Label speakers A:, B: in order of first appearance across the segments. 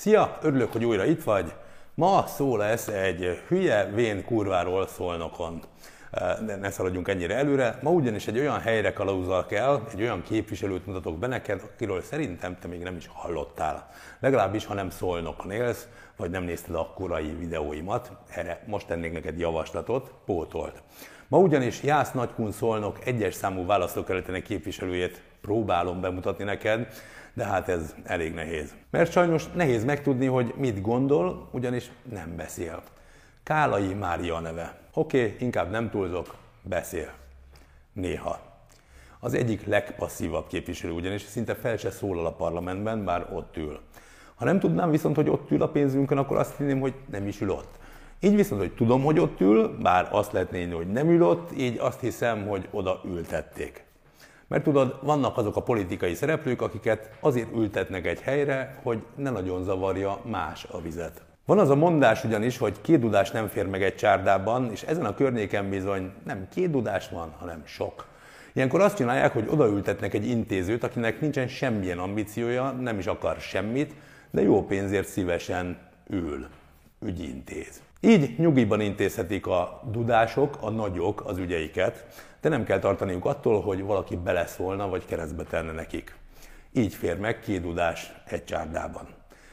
A: Szia, örülök, hogy újra itt vagy. Ma szó lesz egy hülye, vén kurváról szolnokon. De ne szaladjunk ennyire előre. Ma ugyanis egy olyan helyre kalauzal kell, egy olyan képviselőt mutatok be neked, akiről szerintem te még nem is hallottál. Legalábbis, ha nem szolnokon élsz, vagy nem nézted a korai videóimat, erre most tennék neked javaslatot, pótolt. Ma ugyanis Jász Nagykun Szolnok egyes számú választókerületének képviselőjét próbálom bemutatni neked, de hát ez elég nehéz. Mert sajnos nehéz megtudni, hogy mit gondol, ugyanis nem beszél. Kálai Mária neve. Oké, okay, inkább nem túlzok, beszél. Néha. Az egyik legpasszívabb képviselő ugyanis szinte fel se szólal a parlamentben, bár ott ül. Ha nem tudnám viszont, hogy ott ül a pénzünkön, akkor azt hinném, hogy nem is ül ott. Így viszont, hogy tudom, hogy ott ül, bár azt lehetné hogy nem ül ott, így azt hiszem, hogy oda ültették. Mert tudod, vannak azok a politikai szereplők, akiket azért ültetnek egy helyre, hogy ne nagyon zavarja más a vizet. Van az a mondás ugyanis, hogy két dudás nem fér meg egy csárdában, és ezen a környéken bizony nem két dudás van, hanem sok. Ilyenkor azt csinálják, hogy odaültetnek egy intézőt, akinek nincsen semmilyen ambíciója, nem is akar semmit, de jó pénzért szívesen ül, ügyintéz. Így nyugiban intézhetik a dudások, a nagyok az ügyeiket, de nem kell tartaniuk attól, hogy valaki beleszólna vagy keresztbe tenne nekik. Így fér meg két dudás egy csárdában.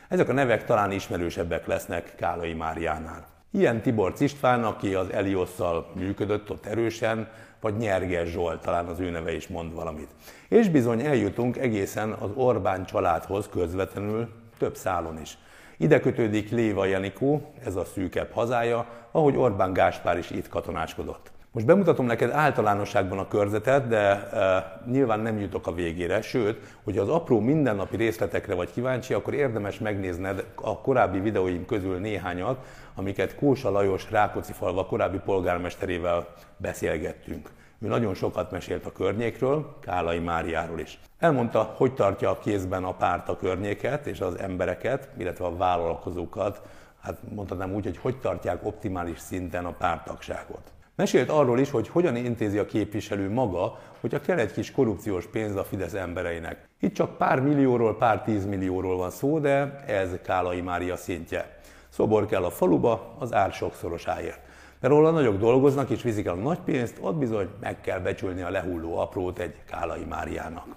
A: Ezek a nevek talán ismerősebbek lesznek Kálai Máriánál. Ilyen Tibor István, aki az Eliosszal működött ott erősen, vagy Nyerges Zsolt, talán az ő neve is mond valamit. És bizony eljutunk egészen az Orbán családhoz közvetlenül, több szálon is. Ide kötődik Léva Janikó, ez a szűkebb hazája, ahogy Orbán Gáspár is itt katonáskodott. Most bemutatom neked általánosságban a körzetet, de e, nyilván nem jutok a végére, sőt, hogy az apró mindennapi részletekre vagy kíváncsi, akkor érdemes megnézned a korábbi videóim közül néhányat, amiket Kósa Lajos Rákóczi falva korábbi polgármesterével beszélgettünk. Ő nagyon sokat mesélt a környékről, Kálai Máriáról is. Elmondta, hogy tartja a kézben a párt a környéket és az embereket, illetve a vállalkozókat, hát mondhatnám úgy, hogy hogy tartják optimális szinten a pártagságot. Mesélt arról is, hogy hogyan intézi a képviselő maga, hogyha kell egy kis korrupciós pénz a Fidesz embereinek. Itt csak pár millióról, pár tízmillióról van szó, de ez Kálai Mária szintje. Szobor kell a faluba az ár sokszorosáért. Mert ahol a nagyok dolgoznak és viszik el a nagy pénzt, ott bizony meg kell becsülni a lehulló aprót egy Kálai Máriának.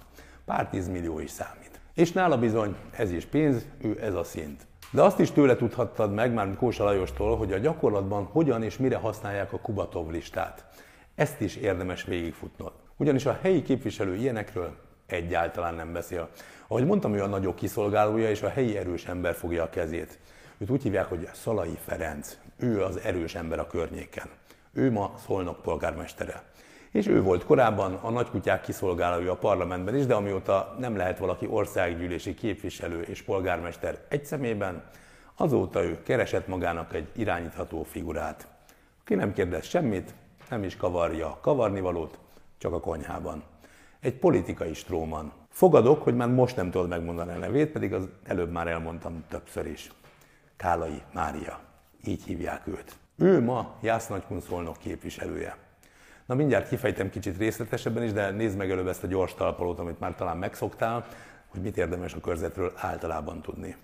A: Pár tízmillió is számít. És nála bizony ez is pénz, ő ez a szint. De azt is tőle tudhattad meg, már Kósa Lajostól, hogy a gyakorlatban hogyan és mire használják a Kubatov listát. Ezt is érdemes végigfutnod. Ugyanis a helyi képviselő ilyenekről egyáltalán nem beszél. Ahogy mondtam, ő a nagyok kiszolgálója, és a helyi erős ember fogja a kezét. Őt úgy hívják, hogy Szalai Ferenc. Ő az erős ember a környéken. Ő ma Szolnok polgármestere. És ő volt korábban a nagykutyák kiszolgálója a parlamentben is, de amióta nem lehet valaki országgyűlési képviselő és polgármester egy szemében, azóta ő keresett magának egy irányítható figurát. Ki nem kérdez semmit, nem is kavarja kavarnivalót, csak a konyhában. Egy politikai stróman. Fogadok, hogy már most nem tudod megmondani a nevét, pedig az előbb már elmondtam többször is. Kálai Mária. Így hívják őt. Ő ma Jász Nagykunszolnok képviselője. Na mindjárt kifejtem kicsit részletesebben is, de nézd meg előbb ezt a gyors talpalót, amit már talán megszoktál, hogy mit érdemes a körzetről általában tudni.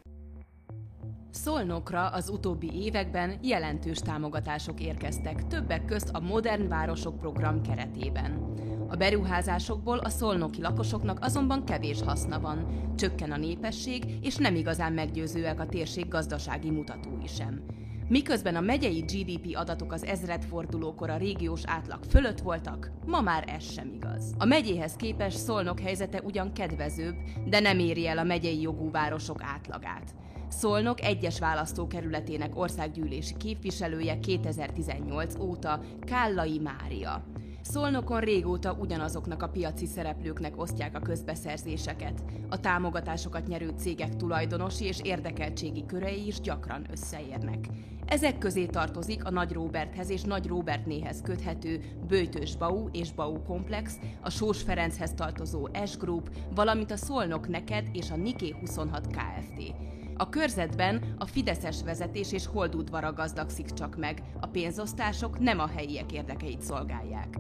B: Szolnokra az utóbbi években jelentős támogatások érkeztek, többek közt a Modern Városok program keretében. A beruházásokból a szolnoki lakosoknak azonban kevés haszna van, csökken a népesség, és nem igazán meggyőzőek a térség gazdasági mutatói sem. Miközben a megyei GDP adatok az ezredfordulókor a régiós átlag fölött voltak, ma már ez sem igaz. A megyéhez képest Szolnok helyzete ugyan kedvezőbb, de nem éri el a megyei jogú városok átlagát. Szolnok egyes választókerületének országgyűlési képviselője 2018 óta Kállai Mária. Szolnokon régóta ugyanazoknak a piaci szereplőknek osztják a közbeszerzéseket. A támogatásokat nyerő cégek tulajdonosi és érdekeltségi körei is gyakran összeérnek. Ezek közé tartozik a Nagy Roberthez és Nagy Robertnéhez köthető Bőtős Bau és Bau Komplex, a Sós Ferenchez tartozó S Group, valamint a Szolnok Neked és a Niké 26 Kft. A körzetben a fideszes vezetés és holdudvara gazdagszik csak meg, a pénzosztások nem a helyiek érdekeit szolgálják.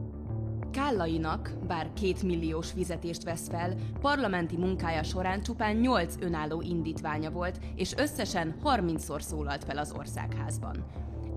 B: Kállainak, bár két milliós fizetést vesz fel, parlamenti munkája során csupán 8 önálló indítványa volt, és összesen 30-szor szólalt fel az országházban.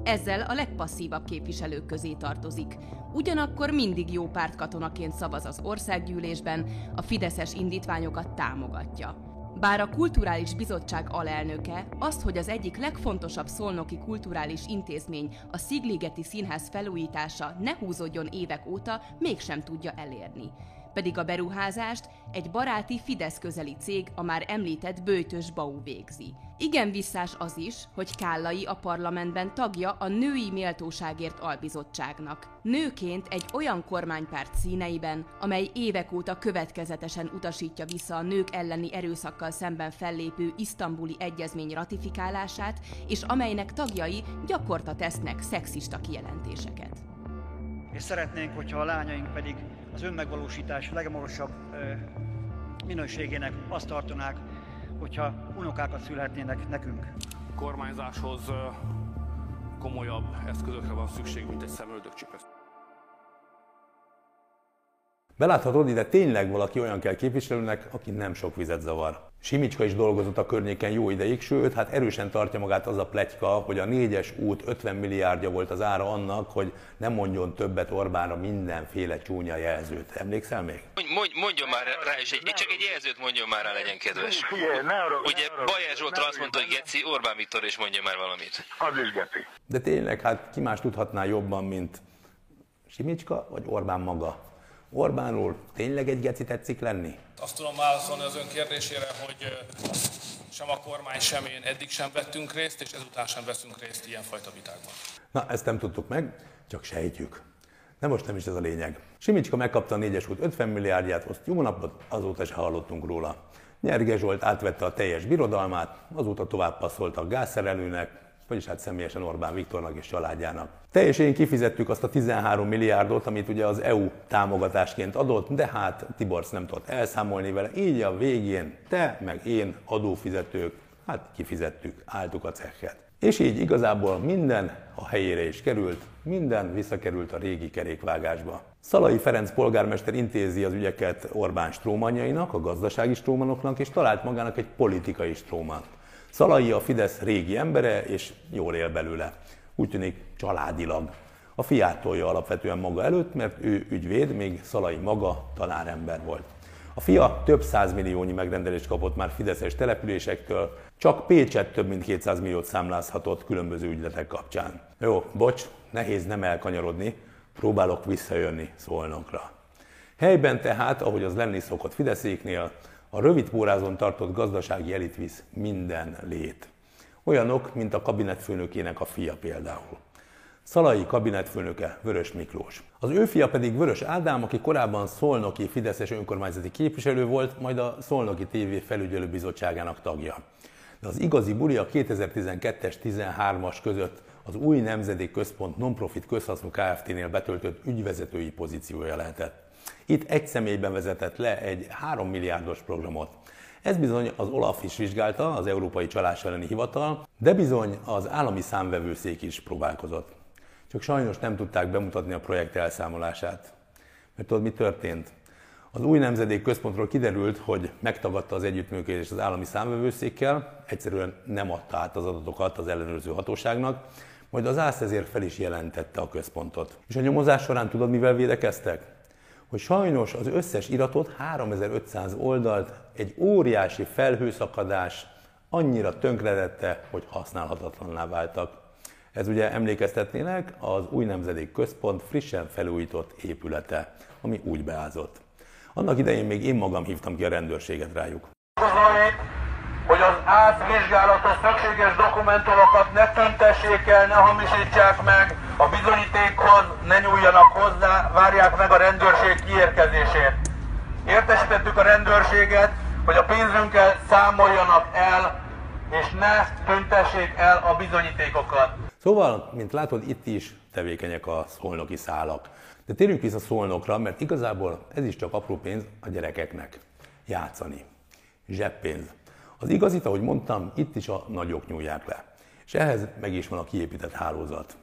B: Ezzel a legpasszívabb képviselők közé tartozik. Ugyanakkor mindig jó pártkatonaként szavaz az országgyűlésben, a fideszes indítványokat támogatja. Bár a Kulturális Bizottság alelnöke azt, hogy az egyik legfontosabb szolnoki kulturális intézmény, a Szigligeti Színház felújítása ne húzódjon évek óta, mégsem tudja elérni pedig a beruházást egy baráti Fidesz közeli cég, a már említett Bőtös Bau végzi. Igen visszás az is, hogy Kállai a parlamentben tagja a Női Méltóságért Albizottságnak. Nőként egy olyan kormánypárt színeiben, amely évek óta következetesen utasítja vissza a nők elleni erőszakkal szemben fellépő isztambuli egyezmény ratifikálását, és amelynek tagjai gyakorta tesznek szexista kijelentéseket.
C: És szeretnénk, hogyha a lányaink pedig az önmegvalósítás legmagasabb minőségének azt tartanák, hogyha unokákat születnének nekünk.
D: A kormányzáshoz komolyabb eszközökre van szükség, mint egy szemöldökcsipesz.
A: Beláthatod, ide tényleg valaki olyan kell képviselőnek, aki nem sok vizet zavar. Simicska is dolgozott a környéken jó ideig, sőt, hát erősen tartja magát az a pletyka, hogy a négyes út 50 milliárdja volt az ára annak, hogy nem mondjon többet Orbánra mindenféle csúnya jelzőt. Emlékszel még?
E: Mondj, mondjon már rá, és egy, csak egy jelzőt mondjon már rá, legyen kedves. Ugye Bajer Zsoltra azt mondta, hogy Geci, Orbán Viktor is mondja már valamit.
F: Az is Geci.
A: De tényleg, hát ki más tudhatná jobban, mint Simicska vagy Orbán maga? Orbánról tényleg egy geci tetszik lenni?
D: Azt tudom válaszolni az ön kérdésére, hogy sem a kormány, sem én eddig sem vettünk részt, és ezután sem veszünk részt ilyenfajta vitákban.
A: Na, ezt nem tudtuk meg, csak sejtjük. De most nem is ez a lényeg. Simicska megkapta a négyes út 50 milliárdját, azt jó napot, azóta se hallottunk róla. Nyerge Zsolt átvette a teljes birodalmát, azóta tovább passzolt a gázszerelőnek, vagyis hát személyesen Orbán Viktornak és családjának. Teljesen kifizettük azt a 13 milliárdot, amit ugye az EU támogatásként adott, de hát Tiborsz nem tudott elszámolni vele, így a végén te meg én adófizetők, hát kifizettük, álltuk a cechet. És így igazából minden a helyére is került, minden visszakerült a régi kerékvágásba. Szalai Ferenc polgármester intézi az ügyeket Orbán strómanjainak, a gazdasági strómanoknak, és talált magának egy politikai strómant. Szalai a Fidesz régi embere, és jól él belőle. Úgy tűnik családilag. A fiát tolja alapvetően maga előtt, mert ő ügyvéd, még Szalai maga tanárember volt. A fia több százmilliónyi megrendelést kapott már fideszes településektől, csak Pécset több mint 200 milliót számlázhatott különböző ügyletek kapcsán. Jó, bocs, nehéz nem elkanyarodni, próbálok visszajönni szolnokra. Helyben tehát, ahogy az lenni szokott Fideszéknél, a rövid pórázon tartott gazdasági elit visz minden lét. Olyanok, mint a kabinetfőnökének a fia például. Szalai kabinetfőnöke Vörös Miklós. Az ő fia pedig Vörös Ádám, aki korábban Szolnoki Fideszes önkormányzati képviselő volt, majd a Szolnoki TV felügyelőbizottságának tagja. De az igazi buli a 2012-es 13-as között az új Nemzedék Központ Nonprofit közhasznú Kft-nél betöltött ügyvezetői pozíciója lehetett. Itt egy személyben vezetett le egy 3 milliárdos programot. Ez bizony az OLAF is vizsgálta, az Európai Csalás elleni hivatal, de bizony az állami számvevőszék is próbálkozott. Csak sajnos nem tudták bemutatni a projekt elszámolását. Mert tudod, mi történt? Az új nemzedék központról kiderült, hogy megtagadta az együttműködést az állami számvevőszékkel, egyszerűen nem adta át az adatokat az ellenőrző hatóságnak, majd az ÁSZ ezért fel is jelentette a központot. És a nyomozás során tudod, mivel védekeztek? hogy sajnos az összes iratot, 3500 oldalt, egy óriási felhőszakadás annyira tönkredette, hogy használhatatlanná váltak. Ez ugye emlékeztetnének az új nemzedék központ frissen felújított épülete, ami úgy beázott. Annak idején még én magam hívtam ki a rendőrséget rájuk
F: hogy az átvizsgálatos szükséges dokumentumokat ne tüntessék el, ne hamisítsák meg, a bizonyítékhoz ne nyúljanak hozzá, várják meg a rendőrség kiérkezését. Értesítettük a rendőrséget, hogy a pénzünkkel számoljanak el, és ne tüntessék el a bizonyítékokat.
A: Szóval, mint látod, itt is tevékenyek a szolnoki szálak. De térjünk vissza szolnokra, mert igazából ez is csak apró pénz a gyerekeknek. Játszani. Zseppénz. Az igazit, ahogy mondtam, itt is a nagyok nyúlják le. És ehhez meg is van a kiépített hálózat.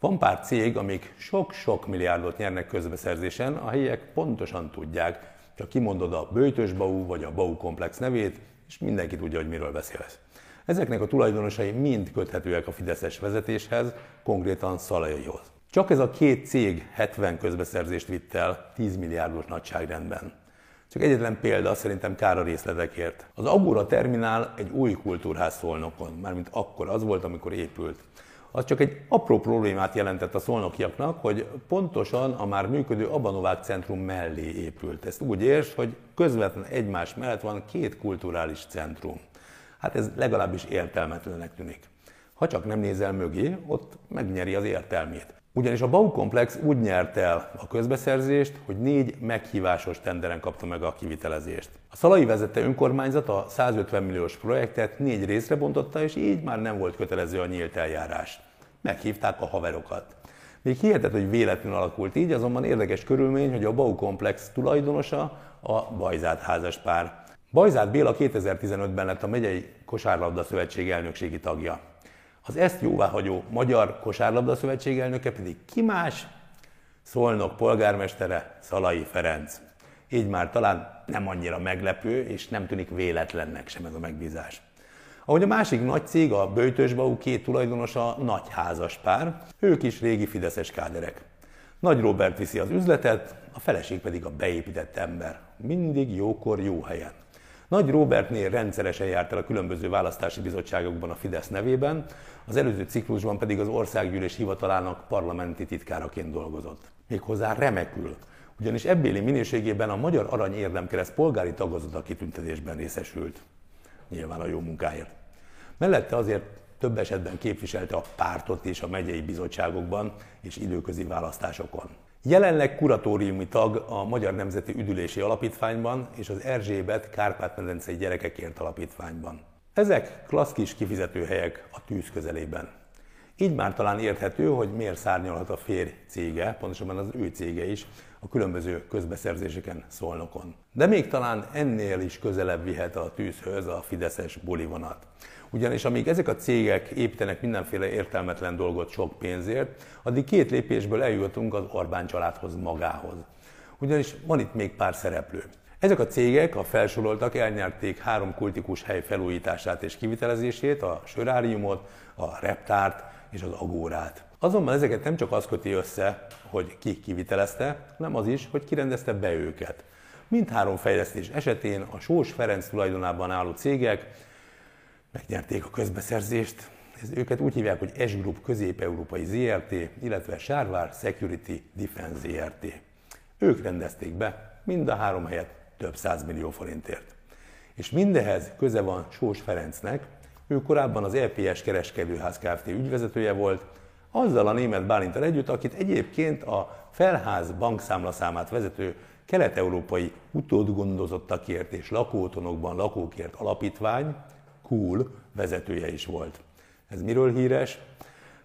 A: Van pár cég, amik sok-sok milliárdot nyernek közbeszerzésen, a helyiek pontosan tudják, csak kimondod a Bőtös Bau vagy a Bau Komplex nevét, és mindenki tudja, hogy miről beszélsz. Ezeknek a tulajdonosai mind köthetőek a Fideszes vezetéshez, konkrétan Szalajaihoz. Csak ez a két cég 70 közbeszerzést vitt el 10 milliárdos nagyságrendben. Csak egyetlen példa, szerintem kár a részletekért. Az Agora terminál egy új kultúrház szolnokon, mármint akkor az volt, amikor épült. Az csak egy apró problémát jelentett a szolnokiaknak, hogy pontosan a már működő Abanovák centrum mellé épült. Ezt úgy érts, hogy közvetlen egymás mellett van két kulturális centrum. Hát ez legalábbis értelmetlenek tűnik. Ha csak nem nézel mögé, ott megnyeri az értelmét. Ugyanis a Bau Komplex úgy nyert el a közbeszerzést, hogy négy meghívásos tenderen kapta meg a kivitelezést. A Szalai vezette önkormányzat a 150 milliós projektet négy részre bontotta, és így már nem volt kötelező a nyílt eljárás. Meghívták a haverokat. Még hihetett, hogy véletlenül alakult így, azonban érdekes körülmény, hogy a Bau Komplex tulajdonosa a Bajzát házas pár. Bajzát Béla 2015-ben lett a megyei kosárlabda szövetség elnökségi tagja. Az ezt jóváhagyó Magyar Kosárlabda Szövetség elnöke pedig ki más? Szolnok polgármestere Szalai Ferenc. Így már talán nem annyira meglepő, és nem tűnik véletlennek sem ez a megbízás. Ahogy a másik nagy cég, a Bőtösbau két tulajdonosa nagy házas pár, ők is régi fideszes káderek. Nagy Robert viszi az üzletet, a feleség pedig a beépített ember. Mindig jókor, jó helyen. Nagy Robertnél rendszeresen járt el a különböző választási bizottságokban a Fidesz nevében, az előző ciklusban pedig az Országgyűlés hivatalának parlamenti titkáraként dolgozott. Méghozzá remekül, ugyanis ebbéli minőségében a Magyar Arany Érdemkereszt polgári tagozata kitüntetésben részesült. Nyilván a jó munkáért. Mellette azért több esetben képviselte a pártot és a megyei bizottságokban és időközi választásokon. Jelenleg kuratóriumi tag a Magyar Nemzeti Üdülési Alapítványban és az Erzsébet Kárpát-medencei Gyerekekért Alapítványban. Ezek klassz kis kifizetőhelyek a tűz közelében. Így már talán érthető, hogy miért szárnyalhat a férj cége, pontosabban az ő cége is, a különböző közbeszerzéseken szolnokon. De még talán ennél is közelebb vihet a tűzhöz a fideszes bolivonat. Ugyanis amíg ezek a cégek építenek mindenféle értelmetlen dolgot sok pénzért, addig két lépésből eljutunk az Orbán családhoz magához. Ugyanis van itt még pár szereplő. Ezek a cégek, a felsoroltak elnyerték három kultikus hely felújítását és kivitelezését, a söráriumot, a reptárt és az agórát. Azonban ezeket nem csak az köti össze, hogy ki kivitelezte, hanem az is, hogy kirendezte be őket. Mindhárom fejlesztés esetén a Sós Ferenc tulajdonában álló cégek megnyerték a közbeszerzést. Ez őket úgy hívják, hogy S Group Közép-Európai ZRT, illetve Sárvár Security Defense ZRT. Ők rendezték be mind a három helyet több millió forintért. És mindehez köze van Sós Ferencnek, ő korábban az EPS kereskedőház Kft. ügyvezetője volt, azzal a német Bálintal együtt, akit egyébként a Felház bankszámlaszámát vezető kelet-európai utódgondozottakért és lakótonokban lakókért alapítvány, Cool vezetője is volt. Ez miről híres?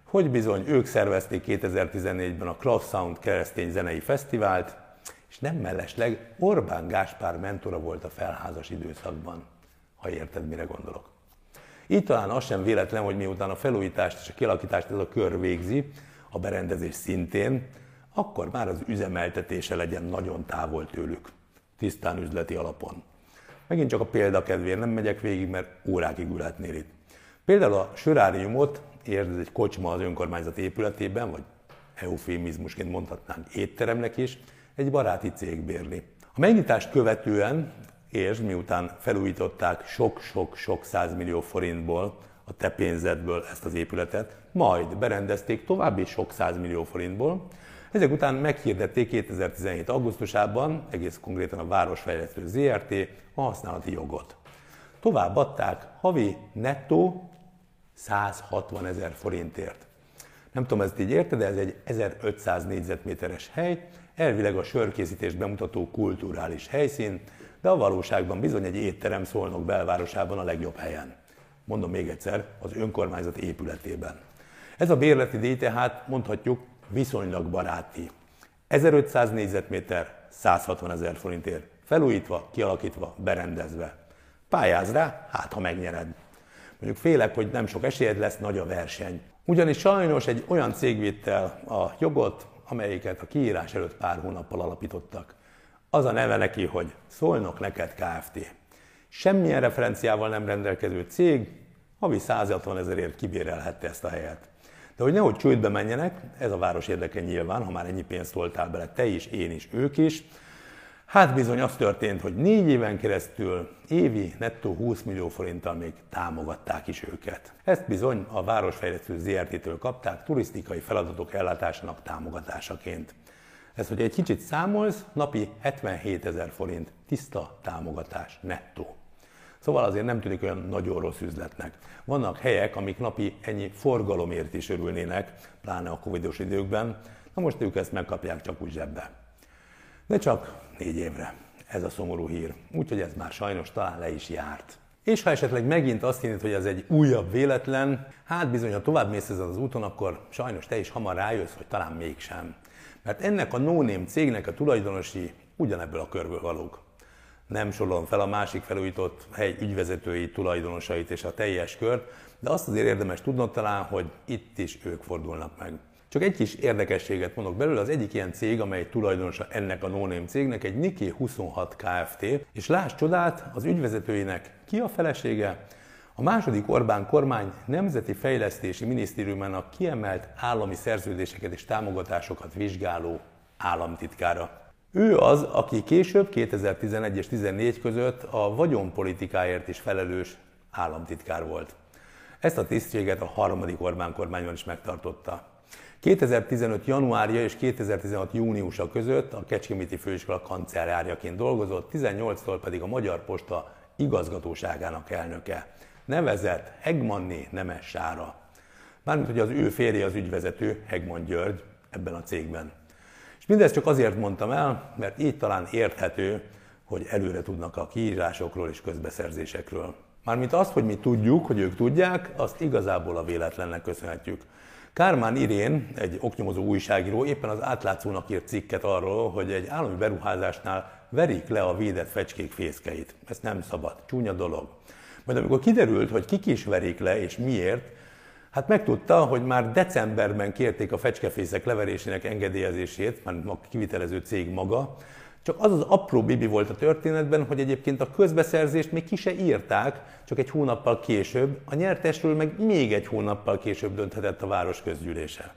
A: Hogy bizony ők szervezték 2014-ben a Cross Sound keresztény zenei fesztivált, és nem mellesleg Orbán Gáspár mentora volt a felházas időszakban, ha érted, mire gondolok. Így talán az sem véletlen, hogy miután a felújítást és a kialakítást ez a kör végzi, a berendezés szintén, akkor már az üzemeltetése legyen nagyon távol tőlük, tisztán üzleti alapon. Megint csak a példakedvéért nem megyek végig, mert órákig ülhetnél itt. Például a söráriumot, érted, egy kocsma az önkormányzat épületében, vagy eufémizmusként mondhatnánk étteremnek is, egy baráti cég bérli. A megnyitást követően, és miután felújították sok-sok-sok százmillió forintból, a te pénzedből ezt az épületet, majd berendezték további sok százmillió forintból, ezek után meghirdették 2017. augusztusában, egész konkrétan a Városfejlesztő ZRT, a használati jogot. Továbbadták havi nettó 160 ezer forintért. Nem tudom, ezt így érted, de ez egy 1500 négyzetméteres hely, elvileg a sörkészítést bemutató kulturális helyszín, de a valóságban bizony egy étterem szolnok belvárosában a legjobb helyen. Mondom még egyszer, az önkormányzat épületében. Ez a bérleti díj tehát mondhatjuk viszonylag baráti. 1500 négyzetméter, 160 ezer forintért. Felújítva, kialakítva, berendezve. Pályáz rá, hát ha megnyered. Mondjuk félek, hogy nem sok esélyed lesz, nagy a verseny. Ugyanis sajnos egy olyan cég vitte el a jogot, amelyiket a kiírás előtt pár hónappal alapítottak. Az a neve neki, hogy Szolnok neked Kft. Semmilyen referenciával nem rendelkező cég havi 160 ezerért kibérelhette ezt a helyet. De hogy nehogy csődbe menjenek, ez a város érdeke nyilván, ha már ennyi pénzt toltál bele te is, én is, ők is, Hát bizony az történt, hogy négy éven keresztül évi nettó 20 millió forinttal még támogatták is őket. Ezt bizony a Városfejlesztő ZRT-től kapták turisztikai feladatok ellátásának támogatásaként. Ez, hogy egy kicsit számolsz, napi 77 ezer forint tiszta támogatás nettó. Szóval azért nem tűnik olyan nagyon rossz üzletnek. Vannak helyek, amik napi ennyi forgalomért is örülnének, pláne a covidos időkben, na most ők ezt megkapják csak úgy zsebbe. De csak négy évre. Ez a szomorú hír. Úgyhogy ez már sajnos talán le is járt. És ha esetleg megint azt hinnet, hogy ez egy újabb véletlen, hát bizony, ha tovább mész ezen az úton, akkor sajnos te is hamar rájössz, hogy talán mégsem. Mert ennek a no cégnek a tulajdonosi ugyanebből a körből valók. Nem sorolom fel a másik felújított hely ügyvezetői, tulajdonosait és a teljes kört, de azt azért érdemes tudnod talán, hogy itt is ők fordulnak meg. Csak egy kis érdekességet mondok belőle, az egyik ilyen cég, amely tulajdonosa ennek a no cégnek, egy Niki 26 Kft. És láss csodát, az ügyvezetőinek ki a felesége? A második Orbán kormány Nemzeti Fejlesztési Minisztériumának kiemelt állami szerződéseket és támogatásokat vizsgáló államtitkára. Ő az, aki később 2011 és 2014 között a vagyonpolitikáért is felelős államtitkár volt. Ezt a tisztséget a harmadik Orbán kormányban is megtartotta. 2015. januárja és 2016. júniusa között a Kecskeméti Főiskola kancellárjaként dolgozott, 18-tól pedig a Magyar Posta igazgatóságának elnöke. Nevezett Hegmanni Nemes Sára. Mármint, hogy az ő férje az ügyvezető, Hegman György, ebben a cégben. Mindezt csak azért mondtam el, mert így talán érthető, hogy előre tudnak a kiírásokról és közbeszerzésekről. Mármint azt, hogy mi tudjuk, hogy ők tudják, azt igazából a véletlennek köszönhetjük. Kármán Irén, egy oknyomozó újságíró éppen az átlátszónak írt cikket arról, hogy egy állami beruházásnál verik le a védett fecskék fészkeit. Ez nem szabad, csúnya dolog. Majd amikor kiderült, hogy kik is verik le és miért, hát megtudta, hogy már decemberben kérték a fecskefészek leverésének engedélyezését, már a kivitelező cég maga, csak az az apró bibi volt a történetben, hogy egyébként a közbeszerzést még ki se írták, csak egy hónappal később, a nyertesről meg még egy hónappal később dönthetett a város közgyűlése.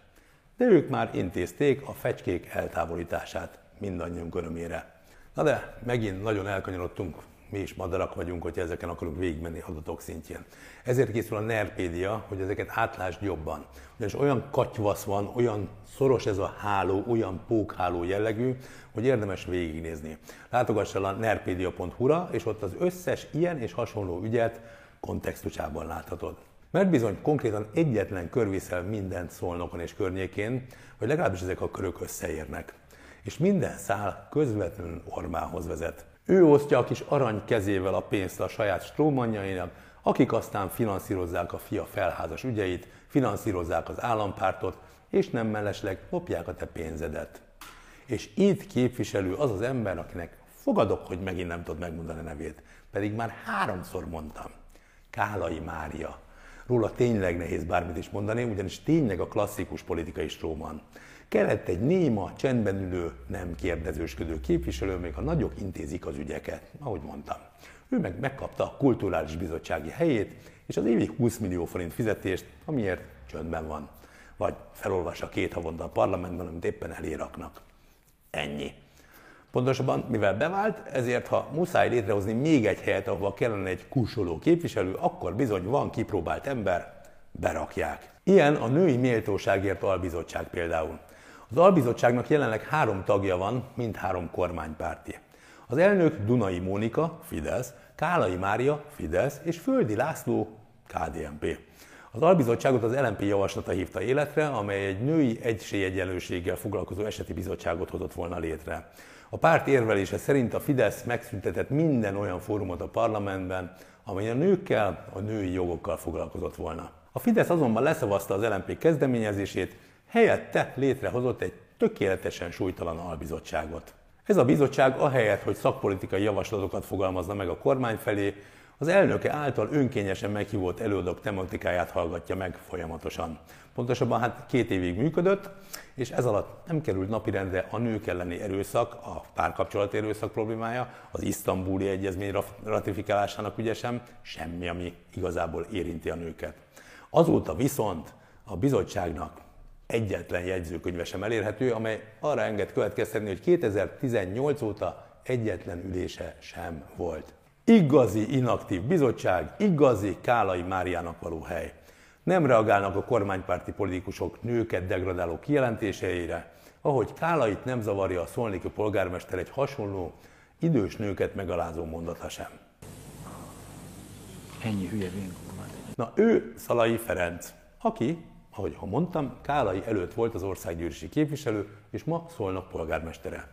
A: De ők már intézték a fecskék eltávolítását mindannyiunk örömére. Na de megint nagyon elkanyarodtunk mi is madarak vagyunk, hogyha ezeken akarunk végigmenni adatok szintjén. Ezért készül a Nerpédia, hogy ezeket átlásd jobban. Ugyanis olyan katyvasz van, olyan szoros ez a háló, olyan pókháló jellegű, hogy érdemes végignézni. Látogass el a nerpedia.hu-ra, és ott az összes ilyen és hasonló ügyet kontextusában láthatod. Mert bizony konkrétan egyetlen kör viszel mindent szolnokon és környékén, hogy legalábbis ezek a körök összeérnek. És minden szál közvetlenül Orbánhoz vezet. Ő osztja a kis arany kezével a pénzt a saját strómanjainak, akik aztán finanszírozzák a fia felházas ügyeit, finanszírozzák az állampártot, és nem mellesleg lopják a te pénzedet. És itt képviselő az az ember, akinek fogadok, hogy megint nem tudod megmondani a nevét, pedig már háromszor mondtam. Kálai Mária. Róla tényleg nehéz bármit is mondani, ugyanis tényleg a klasszikus politikai stróman. Kellett egy néma, csendben ülő, nem kérdezősködő képviselő, még a nagyok intézik az ügyeket, ahogy mondtam. Ő meg megkapta a kulturális bizottsági helyét, és az évi 20 millió forint fizetést, amiért csöndben van. Vagy felolvassa két havonta a parlamentben, amit éppen eléraknak. Ennyi. Pontosabban, mivel bevált, ezért ha muszáj létrehozni még egy helyet, ahova kellene egy kusoló képviselő, akkor bizony van kipróbált ember, berakják. Ilyen a Női Méltóságért Albizottság például. Az albizottságnak jelenleg három tagja van, mind három kormánypárti. Az elnök Dunai Mónika, Fidesz, Kálai Mária, Fidesz és Földi László, KDNP. Az albizottságot az LNP javaslata hívta életre, amely egy női egységegyenlőséggel foglalkozó eseti bizottságot hozott volna létre. A párt érvelése szerint a Fidesz megszüntetett minden olyan fórumot a parlamentben, amely a nőkkel, a női jogokkal foglalkozott volna. A Fidesz azonban leszavazta az LNP kezdeményezését, helyette létrehozott egy tökéletesen súlytalan albizottságot. Ez a bizottság ahelyett, hogy szakpolitikai javaslatokat fogalmazna meg a kormány felé, Az elnöke által önkényesen meghívott előadók tematikáját hallgatja meg folyamatosan. Pontosabban hát két évig működött, és ez alatt nem került napirendre a nők elleni erőszak, a párkapcsolat erőszak problémája, az isztambuli egyezmény ratifikálásának ügye sem, semmi, ami igazából érinti a nőket. Azóta viszont a bizottságnak egyetlen jegyzőkönyve sem elérhető, amely arra enged következtetni, hogy 2018 óta egyetlen ülése sem volt. Igazi inaktív bizottság, igazi Kálai Máriának való hely. Nem reagálnak a kormánypárti politikusok nőket degradáló kijelentéseire, ahogy Kálait nem zavarja a szolniki polgármester egy hasonló, idős nőket megalázó mondata sem.
G: Ennyi hülye
A: Na ő Szalai Ferenc, aki, ahogy ha mondtam, Kálai előtt volt az országgyűlési képviselő, és ma Szolnok polgármestere.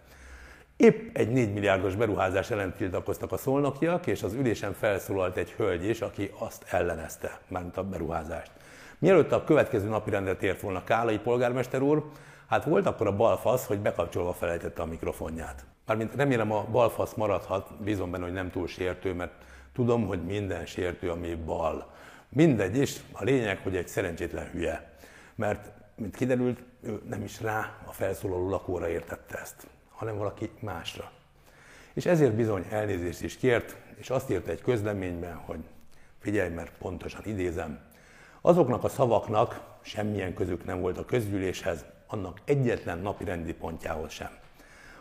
A: Épp egy 4 milliárdos beruházás ellen tiltakoztak a szolnokiak, és az ülésen felszólalt egy hölgy is, aki azt ellenezte, mármint a beruházást. Mielőtt a következő napi rendre tért volna Kálai polgármester úr, hát volt akkor a balfasz, hogy bekapcsolva felejtette a mikrofonját. Mármint remélem a balfasz maradhat, bízom benne, hogy nem túl sértő, mert tudom, hogy minden sértő, ami bal. Mindegy is, a lényeg, hogy egy szerencsétlen hülye. Mert, mint kiderült, ő nem is rá a felszólaló lakóra értette ezt hanem valaki másra. És ezért bizony elnézést is kért, és azt írta egy közleményben, hogy figyelj, mert pontosan idézem, azoknak a szavaknak semmilyen közük nem volt a közgyűléshez, annak egyetlen napi rendi pontjához sem.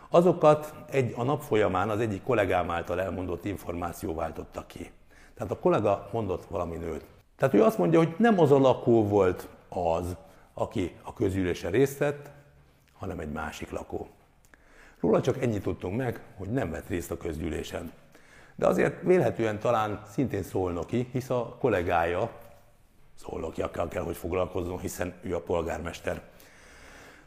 A: Azokat egy, a nap folyamán az egyik kollégám által elmondott információ váltotta ki. Tehát a kollega mondott valami nőt. Tehát ő azt mondja, hogy nem az a lakó volt az, aki a közgyűlésen részt vett, hanem egy másik lakó. Róla csak ennyit tudtunk meg, hogy nem vett részt a közgyűlésen. De azért vélhetően talán szintén szólnoki, hisz a kollégája szólnokiakkal kell, hogy foglalkozzon, hiszen ő a polgármester.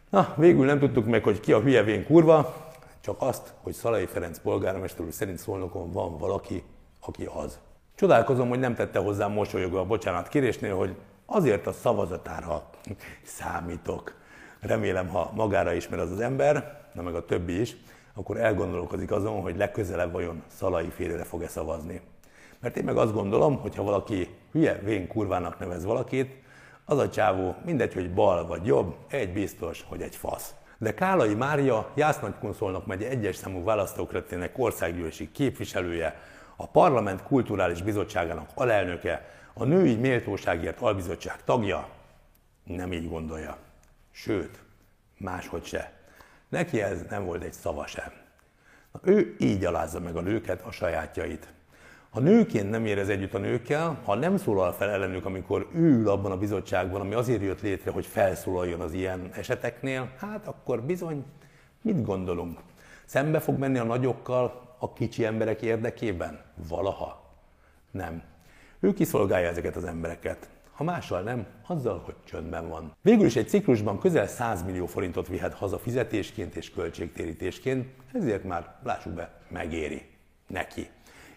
A: Na, végül nem tudtuk meg, hogy ki a hülyevén kurva, csak azt, hogy Szalai Ferenc polgármester úr szerint szólnokon van valaki, aki az. Csodálkozom, hogy nem tette hozzá mosolyogva a bocsánat kérésnél, hogy azért a szavazatára számítok. Remélem, ha magára ismer az az ember, na meg a többi is, akkor elgondolkozik azon, hogy legközelebb vajon Szalai félre fog-e szavazni. Mert én meg azt gondolom, hogy ha valaki hülye, vén kurvának nevez valakit, az a csávó mindegy, hogy bal vagy jobb, egy biztos, hogy egy fasz. De Kálai Mária Jász-Nagykunszolnok megye egyes számú választókretének országgyűlési képviselője, a Parlament Kulturális Bizottságának alelnöke, a Női Méltóságért Albizottság tagja nem így gondolja. Sőt, máshogy se. Neki ez nem volt egy szava sem. Na, ő így alázza meg a nőket, a sajátjait. Ha nőként nem érez együtt a nőkkel, ha nem szólal fel ellenük, amikor ül abban a bizottságban, ami azért jött létre, hogy felszólaljon az ilyen eseteknél, hát akkor bizony mit gondolunk? Szembe fog menni a nagyokkal a kicsi emberek érdekében? Valaha? Nem. Ő kiszolgálja ezeket az embereket ha mással nem, azzal, hogy csöndben van. Végül is egy ciklusban közel 100 millió forintot vihet haza fizetésként és költségtérítésként, ezért már, lássuk be, megéri neki.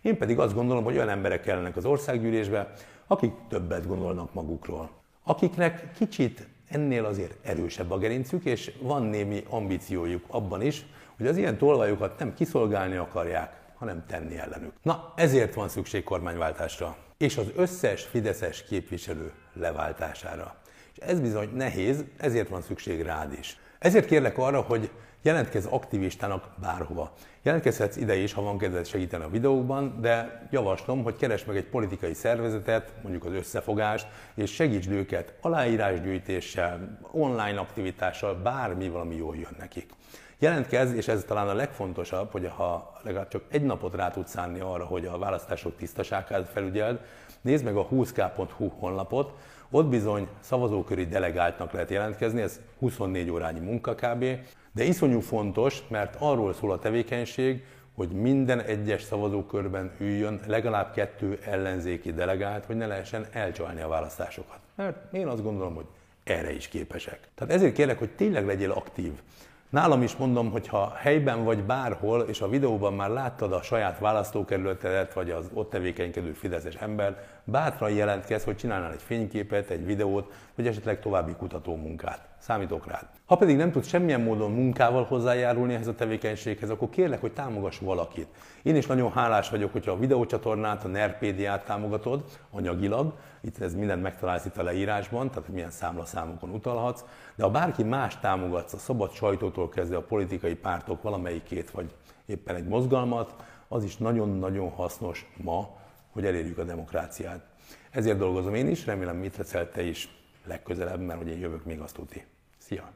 A: Én pedig azt gondolom, hogy olyan emberek kellenek az országgyűlésbe, akik többet gondolnak magukról. Akiknek kicsit ennél azért erősebb a gerincük, és van némi ambíciójuk abban is, hogy az ilyen tolvajokat nem kiszolgálni akarják, hanem tenni ellenük. Na, ezért van szükség kormányváltásra és az összes fideszes képviselő leváltására. És ez bizony nehéz, ezért van szükség rád is. Ezért kérlek arra, hogy jelentkezz aktivistának bárhova. Jelentkezhetsz ide is, ha van kedved segíteni a videókban, de javaslom, hogy keres meg egy politikai szervezetet, mondjuk az összefogást, és segítsd őket aláírásgyűjtéssel, online aktivitással, bármi valami jól jön nekik. Jelentkezz, és ez talán a legfontosabb, hogy ha legalább csak egy napot rá tudsz szánni arra, hogy a választások tisztaságát felügyeld, nézd meg a 20k.hu honlapot, ott bizony szavazóköri delegáltnak lehet jelentkezni, ez 24 órányi munka kb. De iszonyú fontos, mert arról szól a tevékenység, hogy minden egyes szavazókörben üljön legalább kettő ellenzéki delegált, hogy ne lehessen elcsalni a választásokat. Mert én azt gondolom, hogy erre is képesek. Tehát ezért kérlek, hogy tényleg legyél aktív. Nálam is mondom, hogy ha helyben vagy bárhol, és a videóban már láttad a saját választókerületedet, vagy az ott tevékenykedő fideszes ember, bátran jelentkezz, hogy csinálnál egy fényképet, egy videót, vagy esetleg további kutatómunkát. Számítok rád. Ha pedig nem tudsz semmilyen módon munkával hozzájárulni ehhez a tevékenységhez, akkor kérlek, hogy támogass valakit. Én is nagyon hálás vagyok, hogyha a videócsatornát, a Nerpédiát támogatod anyagilag. Itt ez mindent megtalálsz itt a leírásban, tehát milyen számlaszámokon utalhatsz. De ha bárki más támogatsz, a szabad sajtótól kezdve a politikai pártok valamelyikét, vagy éppen egy mozgalmat, az is nagyon-nagyon hasznos ma, hogy elérjük a demokráciát. Ezért dolgozom én is, remélem mit te is legközelebb, mert hogy én jövök még azt tuti. Szia!